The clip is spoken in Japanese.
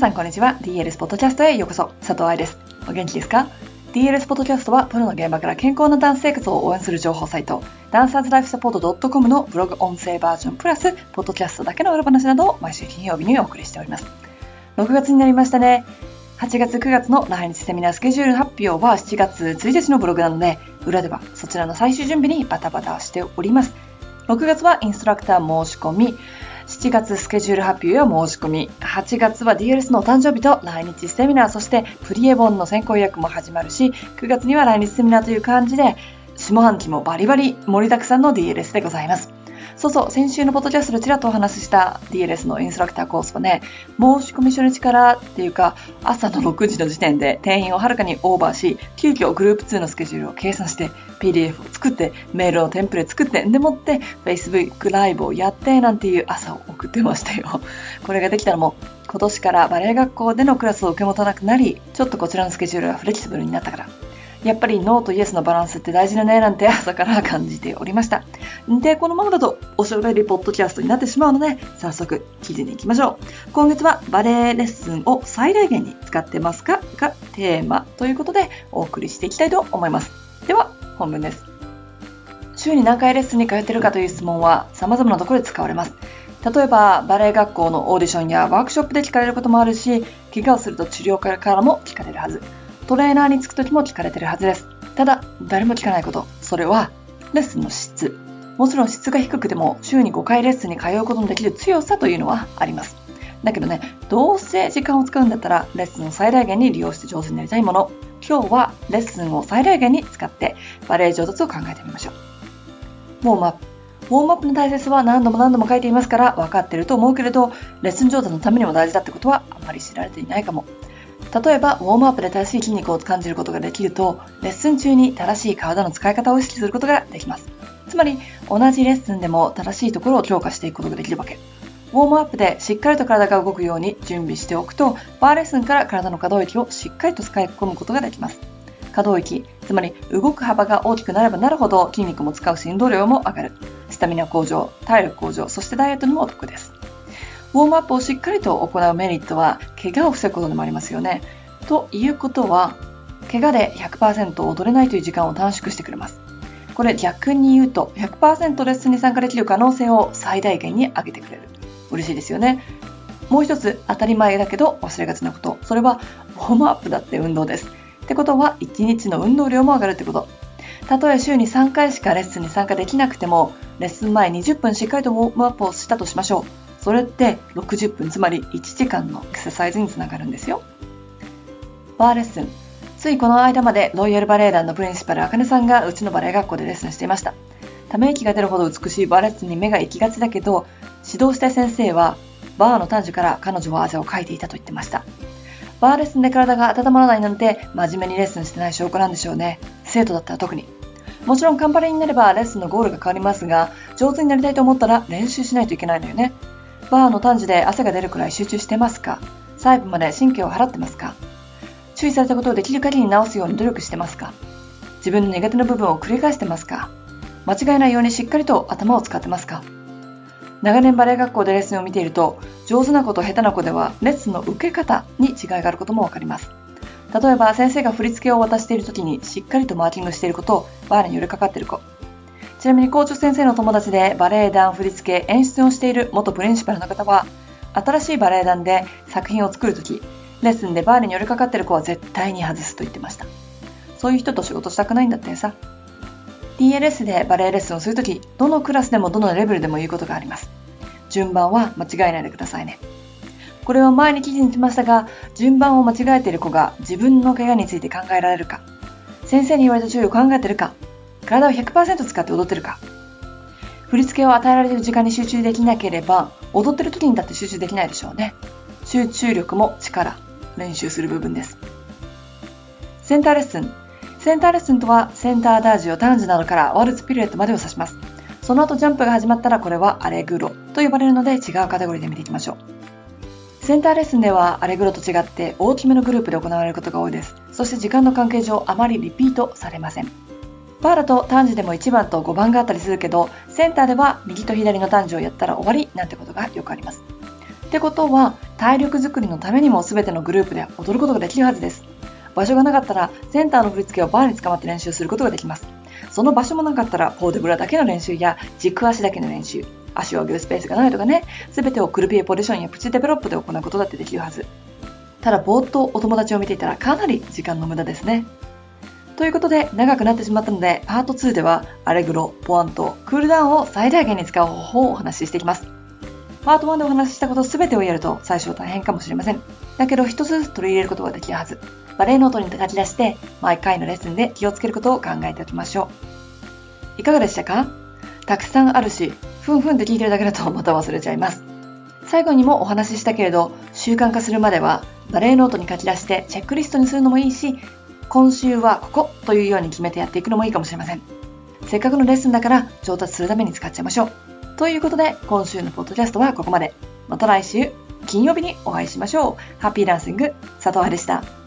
さんこんにちは。DLS ポッドキャストへようこそ。佐藤愛です。お元気ですか ?DLS ポッドキャストはプロの現場から健康なダンス生活を応援する情報サイト、ダンサーズライフサポート .com のブログ音声バージョンプラス、ポッドキャストだけの裏話などを毎週金曜日にお送りしております。6月になりましたね。8月9月の来日セミナースケジュール発表は7月1日のブログなので、裏ではそちらの最終準備にバタバタしております。6月はインストラクター申し込み、7月スケジュール発表や申し込み、8月は DLS のお誕生日と来日セミナー、そしてプリエボンの先行予約も始まるし、9月には来日セミナーという感じで、下半期もバリバリ盛りだくさんの DLS でございます。そうそう、先週のポッドキャストでちらっとお話しした DLS のインストラクターコースはね、申し込み初日からっていうか、朝の6時の時点で定員をはるかにオーバーし、急遽グループ2のスケジュールを計算して、PDF を作って、メールのテンプレ作って、でもって、Facebook ライブをやって、なんていう朝を送ってましたよ。これができたらもう、今年からバレエ学校でのクラスを受け持たなくなり、ちょっとこちらのスケジュールがフレキシブルになったから、やっぱりノーとイエスのバランスって大事だねなんて朝から感じておりました。で、このままだとおしゃべりポッドキャストになってしまうので、早速記事に行きましょう。今月はバレエレッスンを最大限に使ってますかがテーマということでお送りしていきたいと思います。では、本文です。週に何回レッスンに通ってるかという質問は様々なところで使われます。例えば、バレエ学校のオーディションやワークショップで聞かれることもあるし、怪我をすると治療科からも聞かれるはず。トレーナーにつく時も聞かれてるはずです。ただ、誰も聞かないこと。それは、レッスンの質。もちろん質が低くても、週に5回レッスンに通うことのできる強さというのはあります。だけどね、どうせ時間を使うんだったら、レッスンを最大限に利用して上手になりたいもの。今日はレッスンを最大限に使って、バレエ上達を考えてみましょう。ウォームアップ。ウォームアップの大切は何度も何度も書いていますから分かってると思うけれど、レッスン上達のためにも大事だってことはあんまり知られていないかも。例えば、ウォームアップで正しい筋肉を感じることができると、レッスン中に正しい体の使い方を意識することができます。つまり、同じレッスンでも正しいところを強化していくことができるわけ。ウォームアップでしっかりと体が動くように準備しておくと、バーレッスンから体の可動域をしっかりと使い込むことができます。可動域、つまり動く幅が大きくなればなるほど筋肉も使う振動量も上がる。スタミナ向上、体力向上、そしてダイエットにもお得です。ウォームアップをしっかりと行うメリットは、怪我を防ぐことでもありますよね。ということは、怪我で100%踊れないという時間を短縮してくれます。これ逆に言うと、100%レッスンに参加できる可能性を最大限に上げてくれる。嬉しいですよね。もう一つ当たり前だけど忘れがちなこと。それはウォームアップだって運動です。ってことは1日の運動量も上がるってこと。たとえ週に3回しかレッスンに参加できなくても、レッスン前20分しっかりとウォームアップをしたとしましょう。それって60分、つまり1時間のエクササイズにつながるんですよ。バーレッスン。ついこの間までロイヤルバレエ団のプリンシパル、あかねさんがうちのバレエ学校でレッスンしていました。ため息が出るほど美しいバーレッスンに目が行きがちだけど、指導した先生は、バーの短寿から彼女は汗をかいていたと言ってました。バーレッスンで体が温まらないなんて真面目にレッスンしてない証拠なんでしょうね。生徒だったら特に。もちろんカンパレになればレッスンのゴールが変わりますが、上手になりたいと思ったら練習しないといけないのよね。バーの短時で汗が出るくらい集中してますか？細部まで神経を払ってますか？注意されたことをできる限り直すように努力してますか？自分の苦手な部分を繰り返してますか？間違えないようにしっかりと頭を使ってますか？長年バレエ学校でレッスンを見ていると上手な子と下手な子ではレッスンの受け方に違いがあることもわかります例えば先生が振り付けを渡している時にしっかりとマーキングしていることバーに寄りかかっている子ちなみに校長先生の友達でバレエ団振り付け演出をしている元プリンシパルの方は、新しいバレエ団で作品を作るとき、レッスンでバーレに寄りかかってる子は絶対に外すと言ってました。そういう人と仕事したくないんだってさ。DLS でバレエレッスンをするとき、どのクラスでもどのレベルでも言うことがあります。順番は間違えないでくださいね。これを前に記事にしましたが、順番を間違えている子が自分の怪我について考えられるか、先生に言われた注意を考えてるか、体を100%使って踊ってるか振り付けを与えられている時間に集中できなければ踊ってる時にだって集中できないでしょうね集中力も力練習する部分ですセンターレッスンセンターレッスンとはセンターダージオタンジなどからワルツピルエットまでを指しますその後ジャンプが始まったらこれはアレグロと呼ばれるので違うカテゴリーで見ていきましょうセンターレッスンではアレグロと違って大きめのグループで行われることが多いですそして時間の関係上あまりリピートされませんバーラと単字でも1番と5番があったりするけど、センターでは右と左の単字をやったら終わりなんてことがよくあります。ってことは、体力づくりのためにも全てのグループで踊ることができるはずです。場所がなかったらセンターの振り付けをバーに捕まって練習することができます。その場所もなかったらポーデブラだけの練習や軸足だけの練習、足を上げるスペースがないとかね、全てをクルピエポジションやプチデベロップで行うことだってできるはず。ただぼーっとお友達を見ていたらかなり時間の無駄ですね。ということで長くなってしまったのでパート2ではアレグロ、ポワント、クールダウンを最大限に使う方法をお話ししていきます。パート1でお話ししたこと全てをやると最初は大変かもしれません。だけど一つずつ取り入れることができるはず。バレエノートに書き出して毎回のレッスンで気をつけることを考えておきましょう。いかがでしたか？たくさんあるし、ふんふんって聞いてるだけだとまた忘れちゃいます。最後にもお話ししたけれど、習慣化するまではバレエノートに書き出してチェックリストにするのもいいし、今週はここというように決めてやっていくのもいいかもしれません。せっかくのレッスンだから上達するために使っちゃいましょう。ということで、今週のポッドキャストはここまで。また来週、金曜日にお会いしましょう。ハッピーダンシング、佐藤愛でした。